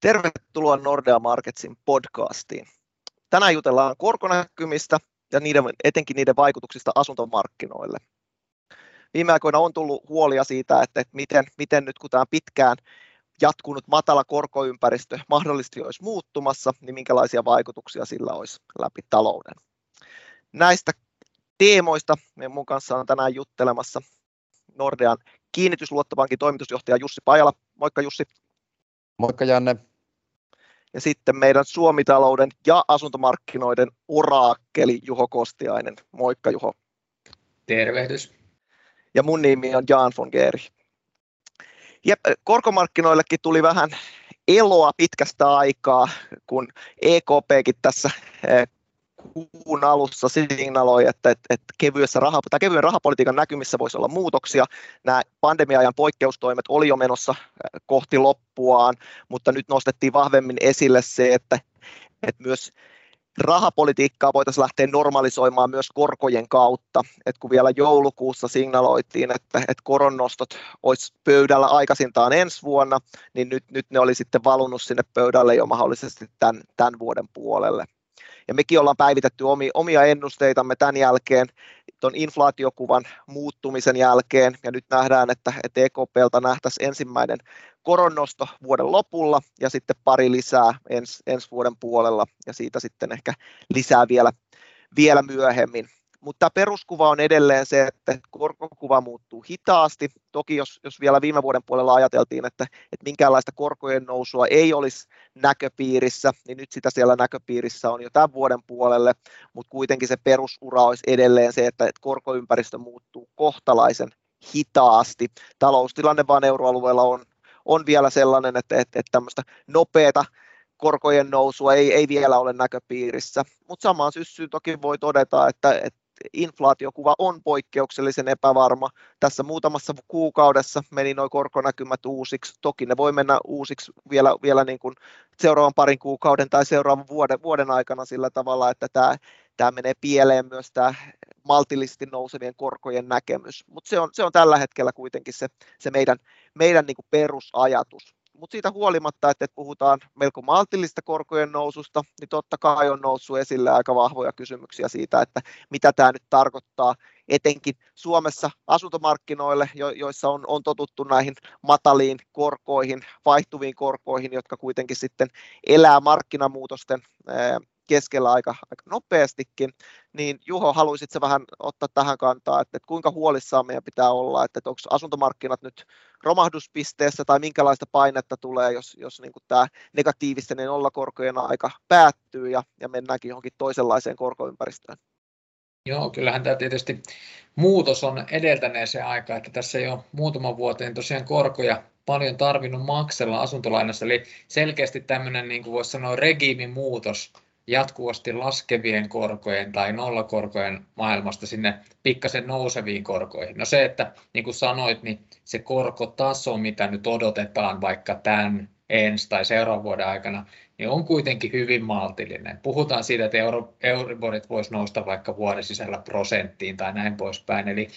Tervetuloa Nordea Marketsin podcastiin. Tänään jutellaan korkonäkymistä ja niiden, etenkin niiden vaikutuksista asuntomarkkinoille. Viime aikoina on tullut huolia siitä, että, miten, miten nyt kun tämä pitkään jatkunut matala korkoympäristö mahdollisesti olisi muuttumassa, niin minkälaisia vaikutuksia sillä olisi läpi talouden. Näistä teemoista meidän mun kanssa on tänään juttelemassa Nordean kiinnitysluottopankin toimitusjohtaja Jussi Pajala. Moikka Jussi. Moikka Janne. Ja sitten meidän Suomitalouden ja asuntomarkkinoiden oraakkeli Juho Kostiainen. Moikka Juho. Tervehdys. Ja mun nimi on Jan von Geeri. Ja korkomarkkinoillekin tuli vähän eloa pitkästä aikaa, kun EKPkin tässä eh, kuun alussa signaloi, että, että, että kevyessä raha, tai kevyen rahapolitiikan näkymissä voisi olla muutoksia. Nämä pandemia-ajan poikkeustoimet oli jo menossa äh, kohti loppuaan, mutta nyt nostettiin vahvemmin esille se, että, että myös rahapolitiikkaa voitaisiin lähteä normalisoimaan myös korkojen kautta. Et kun vielä joulukuussa signaloitiin, että, että koronnostot olisi pöydällä aikaisintaan ensi vuonna, niin nyt, nyt ne oli sitten valunut sinne pöydälle jo mahdollisesti tämän, tämän vuoden puolelle. Ja mekin ollaan päivitetty omia ennusteitamme tämän jälkeen, tuon inflaatiokuvan muuttumisen jälkeen, ja nyt nähdään, että, että EKPltä nähtäisiin ensimmäinen koronnosto vuoden lopulla, ja sitten pari lisää ens, ensi vuoden puolella, ja siitä sitten ehkä lisää vielä, vielä myöhemmin mutta peruskuva on edelleen se, että korkokuva muuttuu hitaasti. Toki jos, jos vielä viime vuoden puolella ajateltiin, että, että minkäänlaista korkojen nousua ei olisi näköpiirissä, niin nyt sitä siellä näköpiirissä on jo tämän vuoden puolelle, mutta kuitenkin se perusura olisi edelleen se, että, että korkoympäristö muuttuu kohtalaisen hitaasti. Taloustilanne vaan euroalueella on, on vielä sellainen, että, että, että tämmöistä nopeata korkojen nousua ei, ei vielä ole näköpiirissä, mutta samaan syssyyn toki voi todeta, että, että inflaatiokuva on poikkeuksellisen epävarma. Tässä muutamassa kuukaudessa meni nuo korkonäkymät uusiksi. Toki ne voi mennä uusiksi vielä, vielä niin kuin seuraavan parin kuukauden tai seuraavan vuoden, vuoden aikana sillä tavalla, että tämä, tämä menee pieleen myös tämä maltillisesti nousevien korkojen näkemys. Mutta se on, se on tällä hetkellä kuitenkin se, se meidän, meidän niin kuin perusajatus mutta siitä huolimatta, että puhutaan melko maltillista korkojen noususta, niin totta kai on noussut esille aika vahvoja kysymyksiä siitä, että mitä tämä nyt tarkoittaa. Etenkin Suomessa asuntomarkkinoille, joissa on, on totuttu näihin mataliin korkoihin, vaihtuviin korkoihin, jotka kuitenkin sitten elää markkinamuutosten keskellä aika, aika nopeastikin, niin Juho, haluaisitko vähän ottaa tähän kantaa, että, että kuinka huolissaan meidän pitää olla, että, että onko asuntomarkkinat nyt romahduspisteessä tai minkälaista painetta tulee, jos, jos niin tämä negatiivisten ja nollakorkojen aika päättyy ja, ja mennäänkin johonkin toisenlaiseen korkoympäristöön? Joo, kyllähän tämä tietysti muutos on edeltäneeseen aika, että tässä jo muutaman vuoteen tosiaan korkoja paljon tarvinnut maksella asuntolainassa, eli selkeästi tämmöinen, niin kuin voisi sanoa, regiimin muutos jatkuvasti laskevien korkojen tai nollakorkojen maailmasta sinne pikkasen nouseviin korkoihin. No se, että niin kuin sanoit, niin se korkotaso, mitä nyt odotetaan vaikka tämän ensi tai seuraavan vuoden aikana, niin on kuitenkin hyvin maltillinen. Puhutaan siitä, että euro, Euriborit voisi nousta vaikka vuoden sisällä prosenttiin tai näin poispäin. Eli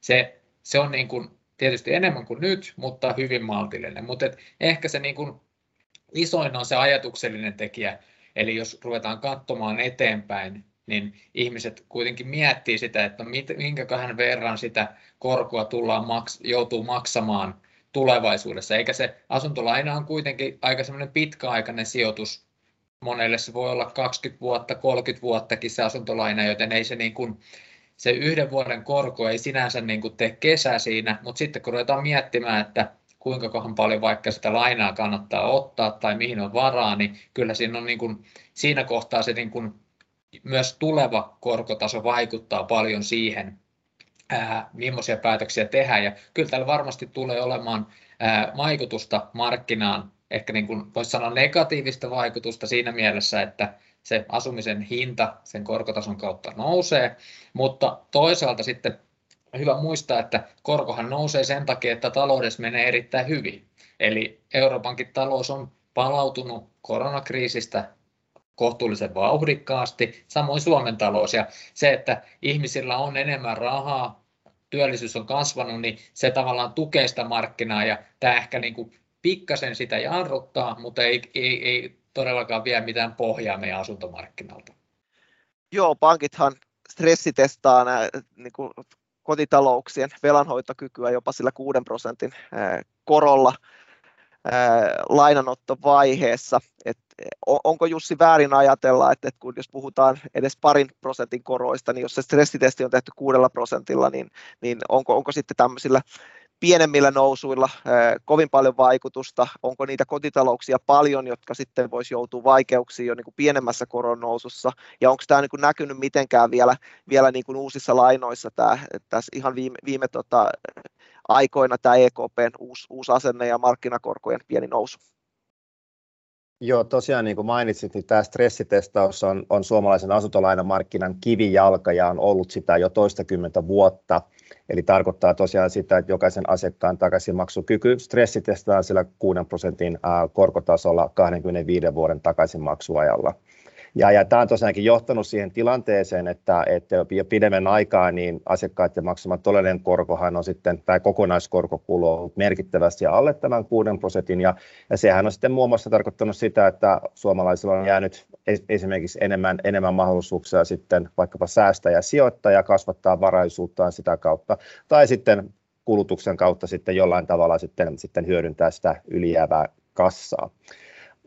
se, se on niin kuin tietysti enemmän kuin nyt, mutta hyvin maltillinen. Mutta ehkä se niin kuin isoin on se ajatuksellinen tekijä, Eli jos ruvetaan katsomaan eteenpäin, niin ihmiset kuitenkin miettii sitä, että minkäköhän verran sitä korkoa tullaan maks- joutuu maksamaan tulevaisuudessa. Eikä se asuntolaina on kuitenkin aika semmoinen pitkäaikainen sijoitus. Monelle se voi olla 20 vuotta, 30 vuottakin se asuntolaina, joten ei se niin kuin, se yhden vuoden korko ei sinänsä niin kuin tee kesä siinä, mutta sitten kun ruvetaan miettimään, että kuinka kohan paljon vaikka sitä lainaa kannattaa ottaa tai mihin on varaa, niin kyllä siinä, on niin kuin, siinä kohtaa se niin kuin, myös tuleva korkotaso vaikuttaa paljon siihen, ää, millaisia päätöksiä tehdään. Ja kyllä täällä varmasti tulee olemaan ää, vaikutusta markkinaan, ehkä niin kuin voisi sanoa negatiivista vaikutusta siinä mielessä, että se asumisen hinta sen korkotason kautta nousee, mutta toisaalta sitten hyvä muistaa, että korkohan nousee sen takia, että taloudessa menee erittäin hyvin. Eli Euroopankin talous on palautunut koronakriisistä kohtuullisen vauhdikkaasti, samoin Suomen talous. Ja se, että ihmisillä on enemmän rahaa, työllisyys on kasvanut, niin se tavallaan tukee sitä markkinaa ja tämä ehkä niin kuin pikkasen sitä jarruttaa, mutta ei, ei, ei todellakaan vie mitään pohjaa meidän asuntomarkkinalta. Joo, pankithan stressitestaa nämä, niin kuin kotitalouksien velanhoitokykyä jopa sillä 6 prosentin korolla lainanottovaiheessa. Et onko Jussi väärin ajatella, että, kun jos puhutaan edes parin prosentin koroista, niin jos se stressitesti on tehty kuudella prosentilla, niin, niin onko, onko sitten tämmöisillä pienemmillä nousuilla kovin paljon vaikutusta, onko niitä kotitalouksia paljon, jotka sitten voisi joutua vaikeuksiin jo niin kuin pienemmässä koron nousussa, ja onko tämä niin kuin näkynyt mitenkään vielä, vielä niin kuin uusissa lainoissa tämä, tässä ihan viime, viime tota, aikoina tämä EKPn uusi, uusi asenne ja markkinakorkojen pieni nousu? Joo, tosiaan niin kuin mainitsit, niin tämä stressitestaus on, on suomalaisen asuntolainamarkkinan kivijalka ja on ollut sitä jo toistakymmentä vuotta. Eli tarkoittaa tosiaan sitä, että jokaisen asiakkaan takaisinmaksukyky stressitestataan sillä 6 prosentin korkotasolla 25 vuoden takaisinmaksuajalla. Ja, ja tämä on tosiaankin johtanut siihen tilanteeseen, että, että jo pidemmän aikaa niin asiakkaiden maksama todellinen korkohan on sitten, tai kokonaiskorkokulu on merkittävästi alle tämän 6 prosentin, ja, ja sehän on sitten muun muassa tarkoittanut sitä, että suomalaisilla on jäänyt esimerkiksi enemmän, enemmän mahdollisuuksia sitten vaikkapa säästää ja sijoittaa ja kasvattaa varaisuuttaan sitä kautta, tai sitten kulutuksen kautta sitten jollain tavalla sitten, sitten hyödyntää sitä ylijäävää kassaa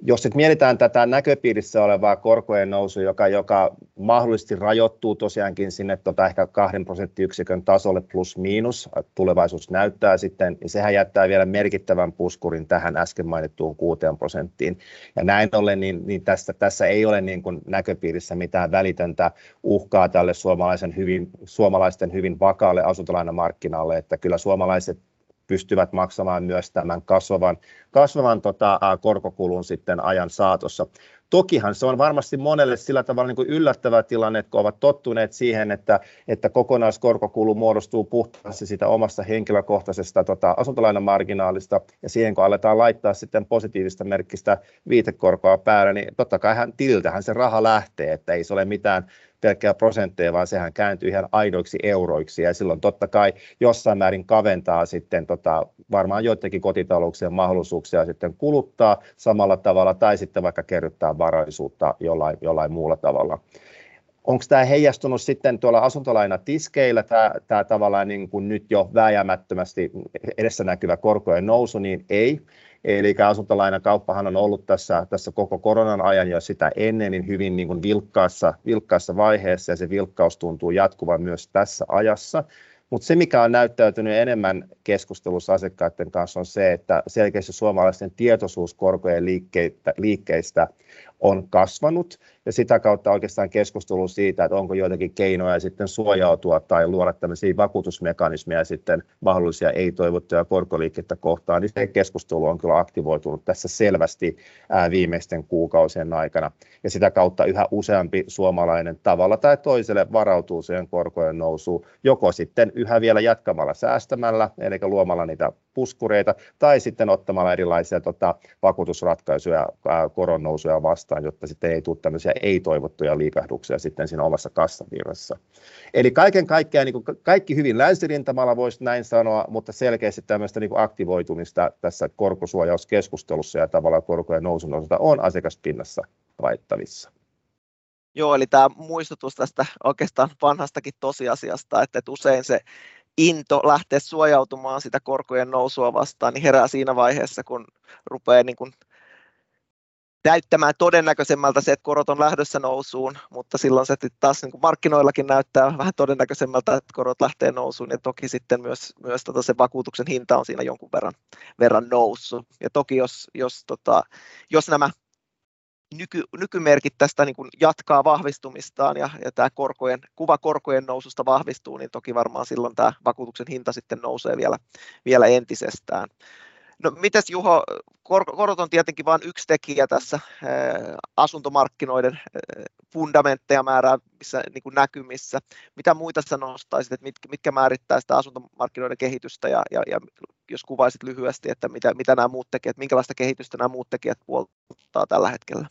jos sitten mietitään tätä näköpiirissä olevaa korkojen nousua, joka, joka mahdollisesti rajoittuu tosiaankin sinne tota ehkä kahden prosenttiyksikön tasolle plus miinus, tulevaisuus näyttää sitten, niin sehän jättää vielä merkittävän puskurin tähän äsken mainittuun kuuteen prosenttiin. Ja näin ollen, niin, niin tässä, tässä ei ole niin kuin näköpiirissä mitään välitöntä uhkaa tälle suomalaisen hyvin, suomalaisten hyvin vakaalle asuntolainamarkkinalle, että kyllä suomalaiset pystyvät maksamaan myös tämän kasvavan, kasvavan tota, korkokulun sitten ajan saatossa. Tokihan se on varmasti monelle sillä tavalla niin kuin yllättävä tilanne, kun ovat tottuneet siihen, että, että kokonaiskorkokulu muodostuu puhtaasti sitä omasta henkilökohtaisesta tota, asuntolainamarginaalista, ja siihen kun aletaan laittaa sitten positiivista merkkistä viitekorkoa päälle, niin totta kai hän, tililtähän se raha lähtee, että ei se ole mitään pelkkää prosentteja, vaan sehän kääntyy ihan aidoiksi euroiksi. Ja silloin totta kai jossain määrin kaventaa sitten tota, varmaan joidenkin kotitalouksien mahdollisuuksia sitten kuluttaa samalla tavalla tai sitten vaikka kerryttää varaisuutta jollain, jollain muulla tavalla onko tämä heijastunut sitten tuolla asuntolainatiskeillä, tämä, tämä tavallaan niin kuin nyt jo vääjäämättömästi edessä näkyvä korkojen nousu, niin ei. Eli asuntolainakauppahan on ollut tässä, tässä koko koronan ajan ja sitä ennen niin hyvin niin kuin vilkkaassa, vilkkaassa vaiheessa ja se vilkkaus tuntuu jatkuvan myös tässä ajassa. Mutta se, mikä on näyttäytynyt enemmän keskustelussa asiakkaiden kanssa, on se, että selkeästi suomalaisten tietoisuus korkojen liikkeistä on kasvanut. Ja sitä kautta oikeastaan keskustelu siitä, että onko joitakin keinoja sitten suojautua tai luoda tämmöisiä vakuutusmekanismeja sitten mahdollisia ei-toivottuja korkoliikkeitä kohtaan, niin se keskustelu on kyllä aktivoitunut tässä selvästi viimeisten kuukausien aikana. Ja sitä kautta yhä useampi suomalainen tavalla tai toiselle varautuu siihen korkojen nousuun, joko sitten yhä vielä jatkamalla säästämällä, eli luomalla niitä puskureita, tai sitten ottamalla erilaisia tota, vakuutusratkaisuja nousuja vastaan, jotta sitten ei tule tämmöisiä ei-toivottuja liikahduksia sitten siinä omassa kassavirrassa. Eli kaiken kaikkiaan niin kuin kaikki hyvin länsirintamalla voisi näin sanoa, mutta selkeästi tämmöistä niin kuin aktivoitumista tässä korkosuojauskeskustelussa ja tavallaan korkojen nousun osalta on asiakaspinnassa havaittavissa. Joo, eli tämä muistutus tästä oikeastaan vanhastakin tosiasiasta, että usein se into lähteä suojautumaan sitä korkojen nousua vastaan, niin herää siinä vaiheessa, kun rupeaa niin kuin näyttämään todennäköisemmältä se, että korot on lähdössä nousuun, mutta silloin se taas niin kuin markkinoillakin näyttää vähän todennäköisemmältä, että korot lähtee nousuun, ja toki sitten myös, myös tota se vakuutuksen hinta on siinä jonkun verran, verran noussut. Ja toki jos, jos, tota, jos nämä nyky, nykymerkit tästä niin kuin jatkaa vahvistumistaan ja, ja tämä korkojen, kuva korkojen noususta vahvistuu, niin toki varmaan silloin tämä vakuutuksen hinta sitten nousee vielä, vielä entisestään. No mites Juho, korot on tietenkin vain yksi tekijä tässä asuntomarkkinoiden fundamentteja määräävissä niin kuin näkymissä. Mitä muita sä nostaisit, että mitkä, mitkä määrittää sitä asuntomarkkinoiden kehitystä ja, ja, ja jos kuvaisit lyhyesti, että mitä, mitä nämä muut tekijät, minkälaista kehitystä nämä muut tekijät puoltaa tällä hetkellä?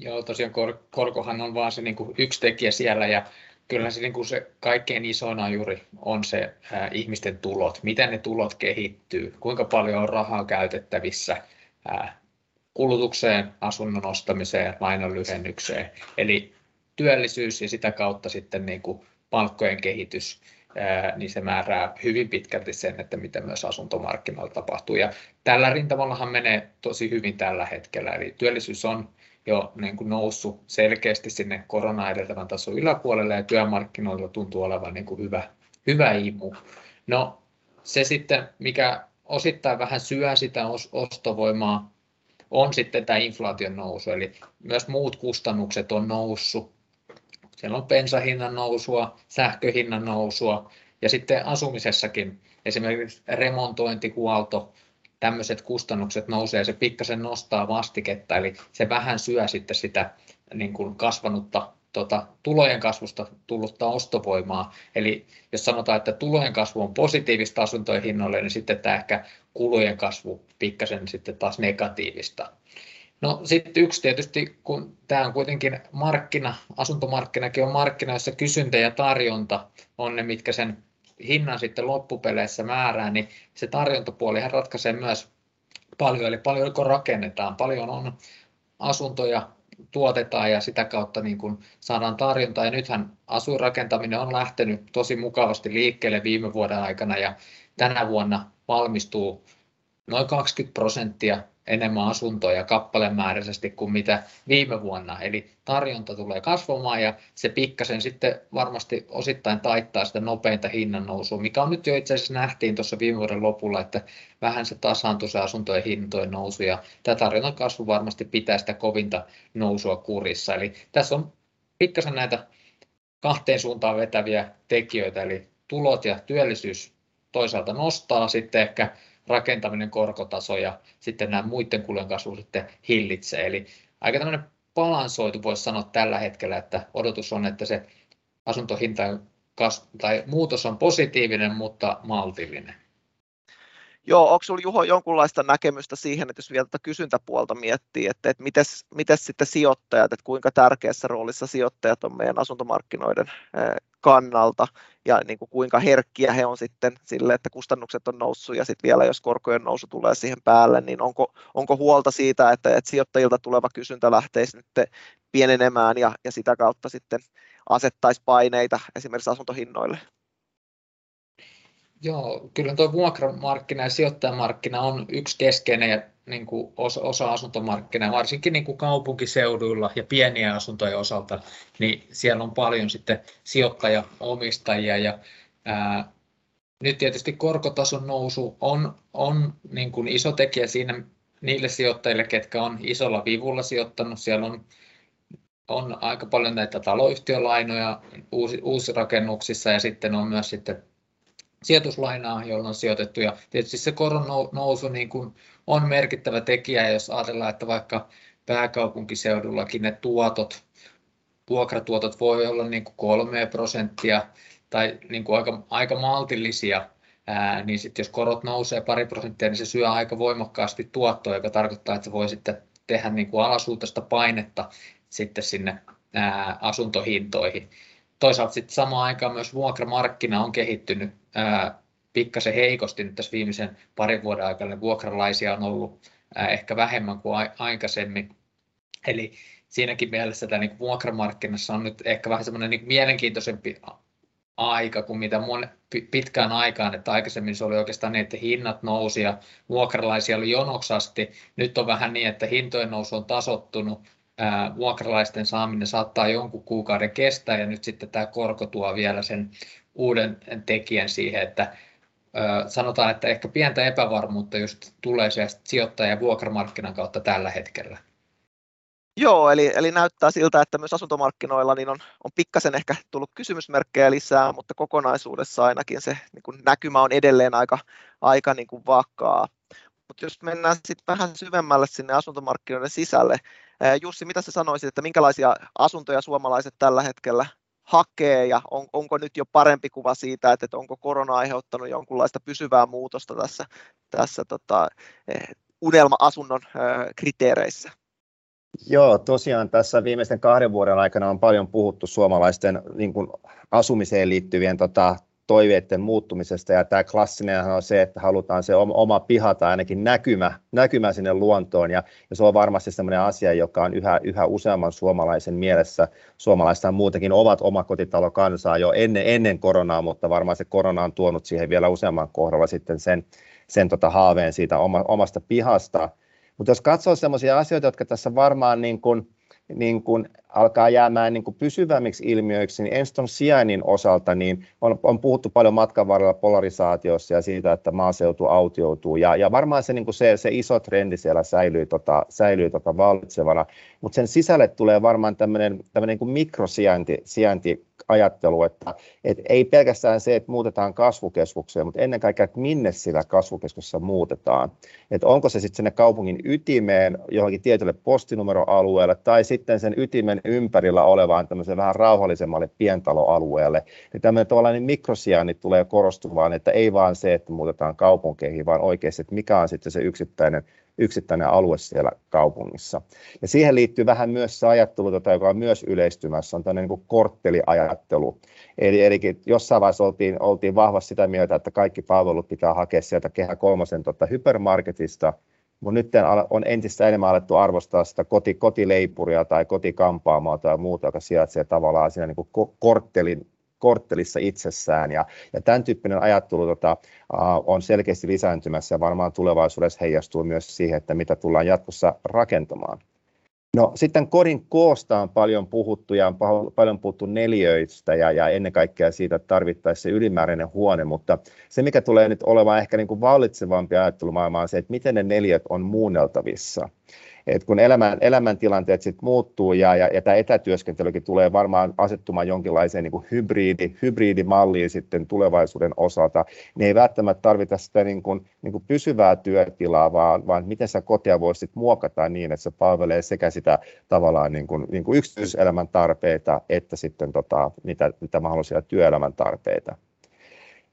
Joo, tosiaan kor- korkohan on vaan se niin kuin yksi tekijä siellä ja kyllä se, niin kuin se kaikkein isoina juuri on se ää, ihmisten tulot, miten ne tulot kehittyy, kuinka paljon on rahaa käytettävissä ää, kulutukseen, asunnon ostamiseen, lainan lyhennykseen. Eli työllisyys ja sitä kautta sitten niin kuin palkkojen kehitys, ää, niin se määrää hyvin pitkälti sen, että mitä myös asuntomarkkinoilla tapahtuu. Ja tällä rintamallahan menee tosi hyvin tällä hetkellä, eli työllisyys on jo niin kuin noussut selkeästi sinne korona edeltävän tason yläpuolelle ja työmarkkinoilla tuntuu olevan niin kuin hyvä, hyvä imu. No se sitten, mikä osittain vähän syö sitä ostovoimaa, on sitten tämä inflaation nousu, eli myös muut kustannukset on noussut. Siellä on bensahinnan nousua, sähköhinnan nousua ja sitten asumisessakin esimerkiksi remontointi, huolto, tämmöiset kustannukset nousee, se pikkasen nostaa vastiketta, eli se vähän syö sitten sitä niin kuin kasvanutta tota, tulojen kasvusta tullutta ostovoimaa. Eli jos sanotaan, että tulojen kasvu on positiivista asuntojen hinnoille, niin sitten tämä ehkä kulujen kasvu pikkasen sitten taas negatiivista. No sitten yksi tietysti, kun tämä on kuitenkin markkina, asuntomarkkinakin on markkina, jossa kysyntä ja tarjonta on ne, mitkä sen hinnan sitten loppupeleissä määrää, niin se tarjontapuolihan ratkaisee myös paljon, eli paljonko rakennetaan, paljon on asuntoja tuotetaan ja sitä kautta niin kuin saadaan tarjontaa. Ja nythän asuinrakentaminen on lähtenyt tosi mukavasti liikkeelle viime vuoden aikana ja tänä vuonna valmistuu noin 20 prosenttia enemmän asuntoja kappalemääräisesti kuin mitä viime vuonna. Eli tarjonta tulee kasvamaan ja se pikkasen sitten varmasti osittain taittaa sitä nopeinta hinnan nousua, mikä on nyt jo itse asiassa nähtiin tuossa viime vuoden lopulla, että vähän se tasaantui se asuntojen hintojen nousu ja tämä tarjonnan kasvu varmasti pitää sitä kovinta nousua kurissa. Eli tässä on pikkasen näitä kahteen suuntaan vetäviä tekijöitä, eli tulot ja työllisyys toisaalta nostaa, sitten ehkä rakentaminen, korkotaso ja sitten nämä muiden kulujen kasvu sitten hillitsee. Eli aika tämmöinen balansoitu voisi sanoa tällä hetkellä, että odotus on, että se asuntohinta tai muutos on positiivinen, mutta maltillinen. Joo, onko sinulla Juho jonkunlaista näkemystä siihen, että jos vielä tätä kysyntäpuolta miettii, että, että miten sitten sijoittajat, että kuinka tärkeässä roolissa sijoittajat on meidän asuntomarkkinoiden kannalta ja niin kuin kuinka herkkiä he on sitten sille, että kustannukset on noussut ja sitten vielä jos korkojen nousu tulee siihen päälle, niin onko, onko huolta siitä, että, että sijoittajilta tuleva kysyntä lähteisi nyt pienenemään ja, ja sitä kautta sitten asettaisi paineita esimerkiksi asuntohinnoille? Joo, kyllä tuo vuokramarkkina ja sijoittajamarkkina on yksi keskeinen niin kuin osa, asuntomarkkinaa, varsinkin niin kuin kaupunkiseuduilla ja pieniä asuntoja osalta, niin siellä on paljon sitten sijoittajanomistajia ja ää, nyt tietysti korkotason nousu on, on niin kuin iso tekijä siinä niille sijoittajille, ketkä on isolla vivulla sijoittanut. Siellä on, on aika paljon näitä taloyhtiölainoja uusi, uusirakennuksissa ja sitten on myös sitten sijoituslainaa, jolla on sijoitettu. Ja tietysti se koron nousu niin kuin on merkittävä tekijä, jos ajatellaan, että vaikka pääkaupunkiseudullakin ne tuotot, vuokratuotot voi olla niin kuin 3 prosenttia tai niin kuin aika, aika maltillisia, ää, niin sitten jos korot nousee pari prosenttia, niin se syö aika voimakkaasti tuottoa, joka tarkoittaa, että se voi sitten tehdä niin kuin alasuutaista painetta sitten sinne ää, asuntohintoihin. Toisaalta sitten samaan aikaan myös vuokramarkkina on kehittynyt ää, pikkasen heikosti nyt tässä viimeisen parin vuoden aikana. Vuokralaisia on ollut ää, ehkä vähemmän kuin a- aikaisemmin. Eli siinäkin mielessä tämä niin vuokramarkkinassa on nyt ehkä vähän semmoinen niin mielenkiintoisempi aika kuin mitä mon, pitkään aikaan, että aikaisemmin se oli oikeastaan niin, että hinnat nousi ja vuokralaisia oli jonoksasti. Nyt on vähän niin, että hintojen nousu on tasottunut, ää, vuokralaisten saaminen saattaa jonkun kuukauden kestää ja nyt sitten tämä korko tuo vielä sen uuden tekijän siihen, että sanotaan, että ehkä pientä epävarmuutta just tulee sieltä sijoittaja- ja vuokramarkkinan kautta tällä hetkellä. Joo, eli, eli näyttää siltä, että myös asuntomarkkinoilla niin on, on pikkasen ehkä tullut kysymysmerkkejä lisää, mutta kokonaisuudessa ainakin se niin kuin näkymä on edelleen aika, aika niin kuin vakaa. Mutta jos mennään sitten vähän syvemmälle sinne asuntomarkkinoiden sisälle, Jussi, mitä sä sanoisit, että minkälaisia asuntoja suomalaiset tällä hetkellä hakee ja on, onko nyt jo parempi kuva siitä, että, että onko korona aiheuttanut jonkunlaista pysyvää muutosta tässä, tässä tota, unelma-asunnon kriteereissä? Joo, tosiaan tässä viimeisten kahden vuoden aikana on paljon puhuttu suomalaisten niin kuin asumiseen liittyvien tota, toiveiden muuttumisesta ja tämä klassinenhan on se, että halutaan se oma piha tai ainakin näkymä, näkymä sinne luontoon ja, ja se on varmasti sellainen asia, joka on yhä, yhä useamman suomalaisen mielessä. Suomalaista muutenkin ovat omakotitalokansaa jo ennen, ennen koronaa, mutta varmaan se korona on tuonut siihen vielä useamman kohdalla sitten sen, sen tota haaveen siitä oma, omasta pihasta. Mutta jos katsoo sellaisia asioita, jotka tässä varmaan niin kuin, niin kuin alkaa jäämään niin kuin pysyvämmiksi ilmiöiksi, niin ensin sijainnin osalta niin on, on puhuttu paljon matkan varrella polarisaatiossa ja siitä, että maaseutu autioituu. Ja, ja varmaan se, niin kuin se, se iso trendi siellä säilyy, tota, säilyy tota vallitsevana, mutta sen sisälle tulee varmaan tämmöinen, niin mikrosijainti sijainti ajattelu, että, että ei pelkästään se, että muutetaan kasvukeskukseen, mutta ennen kaikkea, että minne sillä kasvukeskuksessa muutetaan. Että onko se sitten sinne kaupungin ytimeen, johonkin tietylle postinumeroalueelle, tai sitten sen ytimen ympärillä olevaan tämmöiseen vähän rauhallisemmalle pientaloalueelle. Niin tämmöinen tavallaan mikrosijainnit tulee korostumaan, että ei vaan se, että muutetaan kaupunkeihin, vaan oikeasti, että mikä on sitten se yksittäinen yksittäinen alue siellä kaupungissa. Ja siihen liittyy vähän myös se ajattelu, tota, joka on myös yleistymässä, on tämmöinen niin kortteliajattelu. Eli, eli jossain vaiheessa oltiin, oltiin vahvasti sitä mieltä, että kaikki palvelut pitää hakea sieltä Kehä kolmosen tota, hypermarketista, mutta nyt on entistä enemmän alettu arvostaa sitä koti, kotileipuria tai kotikampaamoa tai muuta, joka sijaitsee tavallaan siinä niin korttelin korttelissa itsessään. Ja, ja tämän tyyppinen ajattelu tota, on selkeästi lisääntymässä ja varmaan tulevaisuudessa heijastuu myös siihen, että mitä tullaan jatkossa rakentamaan. No sitten kodin koosta on paljon puhuttu ja on paljon puhuttu neliöistä ja, ja ennen kaikkea siitä, että tarvittaisiin se ylimääräinen huone, mutta se mikä tulee nyt olemaan ehkä niin kuin vallitsevampi ajattelumaailma on se, että miten ne neliöt on muunneltavissa et kun elämän, elämäntilanteet sit muuttuu ja, ja, ja tämä etätyöskentelykin tulee varmaan asettumaan jonkinlaiseen niin kuin hybridi, hybridimalliin sitten tulevaisuuden osalta, niin ei välttämättä tarvita sitä niin kuin, niin kuin pysyvää työtilaa, vaan, vaan miten sä kotia voisit muokata niin, että se palvelee sekä sitä tavallaan niin kuin, niin kuin yksityiselämän tarpeita, että sitten tota, niitä, niitä mahdollisia työelämän tarpeita.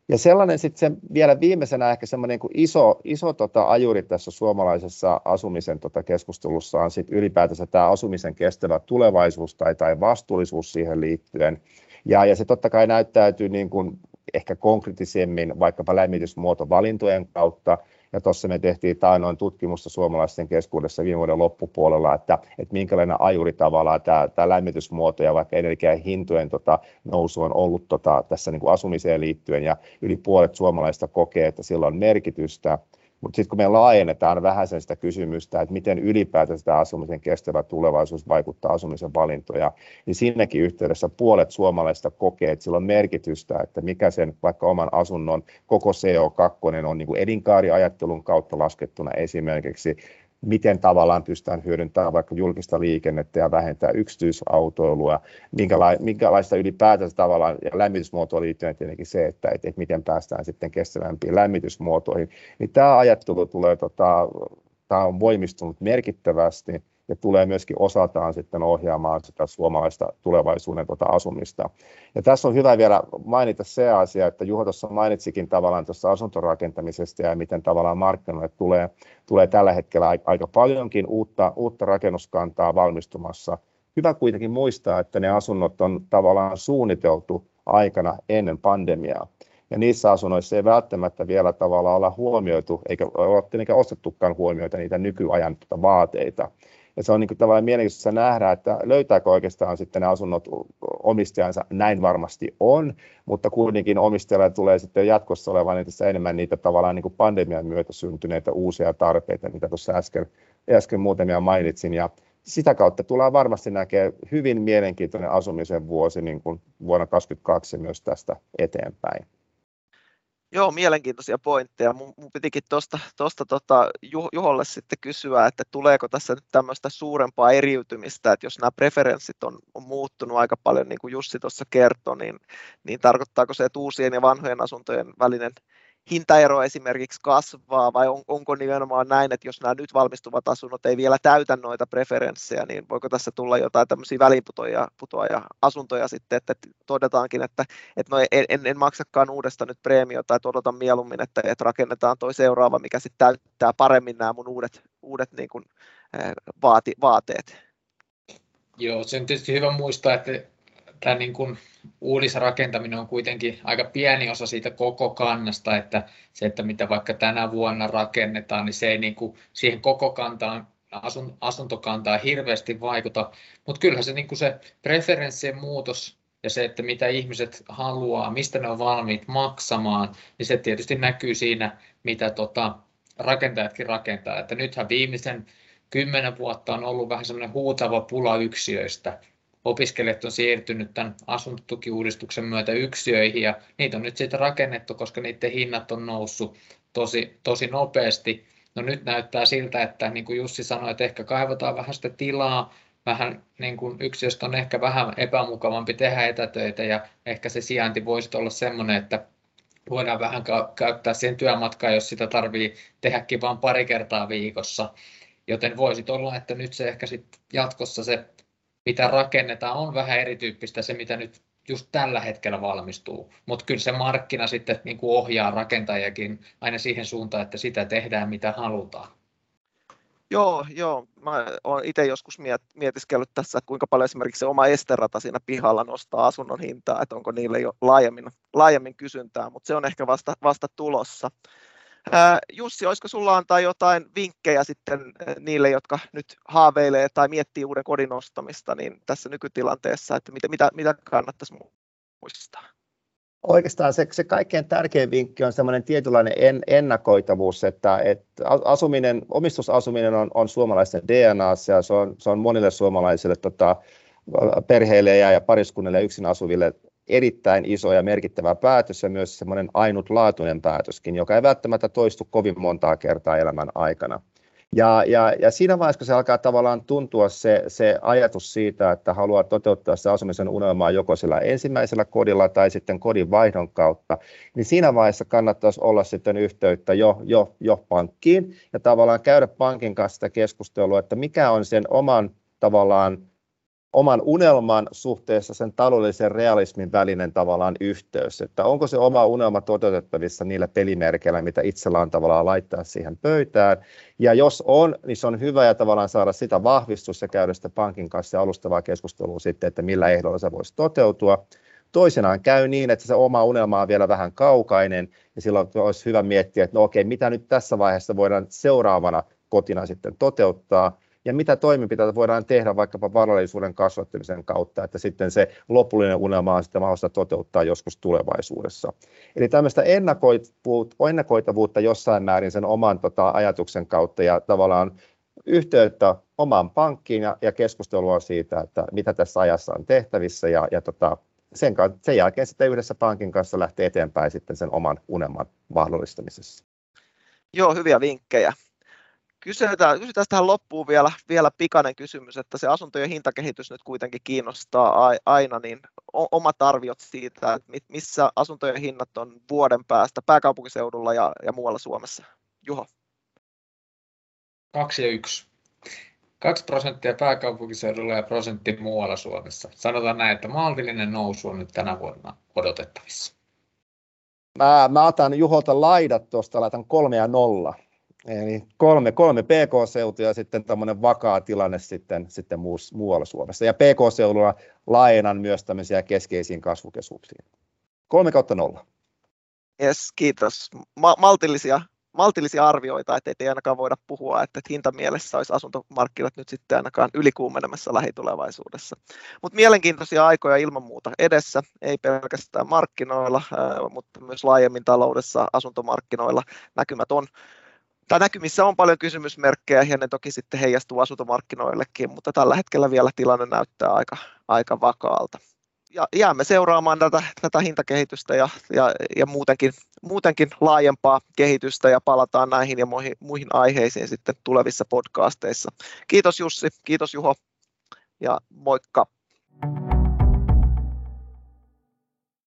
Ja sellainen sitten vielä viimeisenä ehkä semmoinen niin iso, iso tota ajuri tässä suomalaisessa asumisen tota keskustelussa on sitten ylipäätänsä tämä asumisen kestävä tulevaisuus tai, tai vastuullisuus siihen liittyen. Ja, ja se totta kai näyttäytyy niin kuin ehkä konkreettisemmin vaikkapa lämmitysmuotovalintojen kautta, ja tuossa me tehtiin tainoin tutkimusta suomalaisten keskuudessa viime vuoden loppupuolella, että, että minkälainen ajuri tavallaan tämä, tämä lämmitysmuoto ja vaikka energian hintojen tota, nousu on ollut tota, tässä niin kuin asumiseen liittyen ja yli puolet suomalaista kokee, että sillä on merkitystä. Mutta sitten kun me laajennetaan vähän sitä kysymystä, että miten ylipäätään sitä asumisen kestävä tulevaisuus vaikuttaa asumisen valintoja, niin siinäkin yhteydessä puolet suomalaisista kokee, että sillä on merkitystä, että mikä sen vaikka oman asunnon koko CO2 on niin kuin elinkaariajattelun kautta laskettuna esimerkiksi, miten tavallaan pystytään hyödyntämään vaikka julkista liikennettä ja vähentää yksityisautoilua, minkäla- minkälaista ylipäätänsä tavallaan, ja lämmitysmuotoon liittyen tietenkin se, että, että, että miten päästään sitten kestävämpiin lämmitysmuotoihin, niin tämä ajattelu tulee, tota, tämä on voimistunut merkittävästi, ja tulee myöskin osataan sitten ohjaamaan sitä suomalaista tulevaisuuden tuota asumista. Ja tässä on hyvä vielä mainita se asia, että Juho tuossa mainitsikin tavallaan tuossa asuntorakentamisesta ja miten tavallaan markkinoille tulee, tulee tällä hetkellä aika paljonkin uutta, uutta rakennuskantaa valmistumassa. Hyvä kuitenkin muistaa, että ne asunnot on tavallaan suunniteltu aikana ennen pandemiaa. Ja niissä asunnoissa ei välttämättä vielä tavallaan olla huomioitu, eikä ole tietenkään ostettukaan huomioita niitä nykyajan vaateita. Ja se on niin kuin tavallaan mielenkiintoista nähdä, että löytääkö oikeastaan sitten ne asunnot omistajansa, näin varmasti on, mutta kuitenkin omistajalla tulee sitten jatkossa olevan entistä enemmän niitä tavallaan niin kuin pandemian myötä syntyneitä uusia tarpeita, mitä tuossa äsken, äsken muutamia mainitsin, ja sitä kautta tullaan varmasti näkee hyvin mielenkiintoinen asumisen vuosi niin kuin vuonna 2022 myös tästä eteenpäin. Joo, mielenkiintoisia pointteja. Mun, mun pitikin tuosta tosta, tota, Juholle sitten kysyä, että tuleeko tässä nyt tämmöistä suurempaa eriytymistä, että jos nämä preferenssit on, on muuttunut aika paljon, niin kuin Jussi tuossa kertoi, niin, niin tarkoittaako se, että uusien ja vanhojen asuntojen välinen hintaero esimerkiksi kasvaa vai on, onko nimenomaan näin, että jos nämä nyt valmistuvat asunnot ei vielä täytä noita preferenssejä, niin voiko tässä tulla jotain tämmöisiä väliputoja putoja asuntoja sitten, että todetaankin, että, että no en, en maksakaan uudesta nyt preemiota, että odotan mieluummin, että, että rakennetaan toi seuraava, mikä sitten täyttää paremmin nämä mun uudet, uudet niin kuin, vaati, vaateet. Joo, se on tietysti hyvä muistaa, että tämä niin kuin uudisrakentaminen on kuitenkin aika pieni osa siitä koko kannasta, että se, että mitä vaikka tänä vuonna rakennetaan, niin se ei niin kuin siihen koko kantaan asun, asuntokantaa hirveästi vaikuta, mutta kyllähän se, niin kuin se preferenssien muutos ja se, että mitä ihmiset haluaa, mistä ne on valmiit maksamaan, niin se tietysti näkyy siinä, mitä tota, rakentajatkin rakentaa. Että nythän viimeisen kymmenen vuotta on ollut vähän semmoinen huutava pula yksiöistä. Opiskelijat on siirtynyt tämän asuntotukiuudistuksen myötä yksiöihin ja niitä on nyt sitten rakennettu, koska niiden hinnat on noussut tosi, tosi nopeasti. No nyt näyttää siltä, että niin kuin Jussi sanoi, että ehkä kaivataan vähän sitä tilaa, vähän niin kuin yksiöstä on ehkä vähän epämukavampi tehdä etätöitä ja ehkä se sijainti voisi olla sellainen, että voidaan vähän käyttää siihen työmatkaan, jos sitä tarvii tehdäkin vain pari kertaa viikossa. Joten voisi olla, että nyt se ehkä sit jatkossa se, mitä rakennetaan, on vähän erityyppistä se, mitä nyt just tällä hetkellä valmistuu. Mutta kyllä se markkina sitten niin kuin ohjaa rakentajakin aina siihen suuntaan, että sitä tehdään mitä halutaan. Joo, joo. Mä olen itse joskus mietiskellyt tässä, kuinka paljon esimerkiksi se oma esterata siinä pihalla nostaa asunnon hintaa, että onko niille jo laajemmin, laajemmin kysyntää, mutta se on ehkä vasta, vasta tulossa. Jussi, olisiko sulla antaa jotain vinkkejä sitten niille, jotka nyt haaveilee tai miettii uuden kodin ostamista niin tässä nykytilanteessa, että mitä, mitä, mitä kannattaisi muistaa? Oikeastaan se, se kaikkein tärkein vinkki on semmoinen tietynlainen en, ennakoitavuus, että, että asuminen, omistusasuminen on, on suomalaisten DNA ja se on, se on monille suomalaisille tota, perheille ja, ja pariskunnille ja yksin asuville erittäin iso ja merkittävä päätös ja myös semmoinen ainutlaatuinen päätöskin, joka ei välttämättä toistu kovin montaa kertaa elämän aikana. Ja, ja, ja siinä vaiheessa, kun se alkaa tavallaan tuntua se, se ajatus siitä, että haluaa toteuttaa se asumisen unelmaa joko sillä ensimmäisellä kodilla tai sitten kodin vaihdon kautta, niin siinä vaiheessa kannattaisi olla sitten yhteyttä jo, jo, jo pankkiin ja tavallaan käydä pankin kanssa sitä keskustelua, että mikä on sen oman tavallaan oman unelman suhteessa sen taloudellisen realismin välinen tavallaan yhteys, että onko se oma unelma toteutettavissa niillä pelimerkeillä, mitä itsellä on tavallaan laittaa siihen pöytään, ja jos on, niin se on hyvä ja tavallaan saada sitä vahvistus ja käydä sitä pankin kanssa alustavaa keskustelua sitten, että millä ehdolla se voisi toteutua. Toisenaan käy niin, että se oma unelma on vielä vähän kaukainen, ja silloin olisi hyvä miettiä, että no okei, mitä nyt tässä vaiheessa voidaan seuraavana kotina sitten toteuttaa, ja mitä toimenpiteitä voidaan tehdä vaikkapa varallisuuden kasvattamisen kautta, että sitten se lopullinen unelma on sitten mahdollista toteuttaa joskus tulevaisuudessa. Eli tämmöistä ennakoitavuutta jossain määrin sen oman tota, ajatuksen kautta ja tavallaan yhteyttä omaan pankkiin ja, ja keskustelua siitä, että mitä tässä ajassa on tehtävissä ja, ja tota, sen, sen jälkeen sitten yhdessä pankin kanssa lähtee eteenpäin sitten sen oman unelman mahdollistamisessa. Joo, hyviä vinkkejä kysytään, kysytään tähän loppuun vielä, vielä pikainen kysymys, että se asuntojen hintakehitys nyt kuitenkin kiinnostaa aina, niin omat arviot siitä, että missä asuntojen hinnat on vuoden päästä pääkaupunkiseudulla ja, ja muualla Suomessa. Juho. Kaksi ja yksi. Kaksi prosenttia pääkaupunkiseudulla ja prosentti muualla Suomessa. Sanotaan näin, että maltillinen nousu on nyt tänä vuonna odotettavissa. Mä, mä otan Juholta laidat tuosta, laitan kolme ja nolla. Eli kolme, kolme PK-seutua ja sitten tämmöinen vakaa tilanne sitten, sitten muualla Suomessa. Ja PK-seudulla laajenan myös tämmöisiä keskeisiin kasvukeskuksiin. Kolme kautta nolla. Yes, kiitos. Ma- maltillisia, maltillisia arvioita, että ei ainakaan voida puhua, että hintamielessä olisi asuntomarkkinat nyt sitten ainakaan ylikuumenemassa lähitulevaisuudessa. Mutta mielenkiintoisia aikoja ilman muuta edessä, ei pelkästään markkinoilla, mutta myös laajemmin taloudessa, asuntomarkkinoilla näkymät on tai näkymissä on paljon kysymysmerkkejä ja ne toki sitten heijastuu asuntomarkkinoillekin, mutta tällä hetkellä vielä tilanne näyttää aika, aika vakaalta. Ja jäämme seuraamaan tätä, tätä hintakehitystä ja, ja, ja muutenkin, muutenkin laajempaa kehitystä ja palataan näihin ja muihin, muihin aiheisiin sitten tulevissa podcasteissa. Kiitos Jussi, kiitos Juho ja moikka!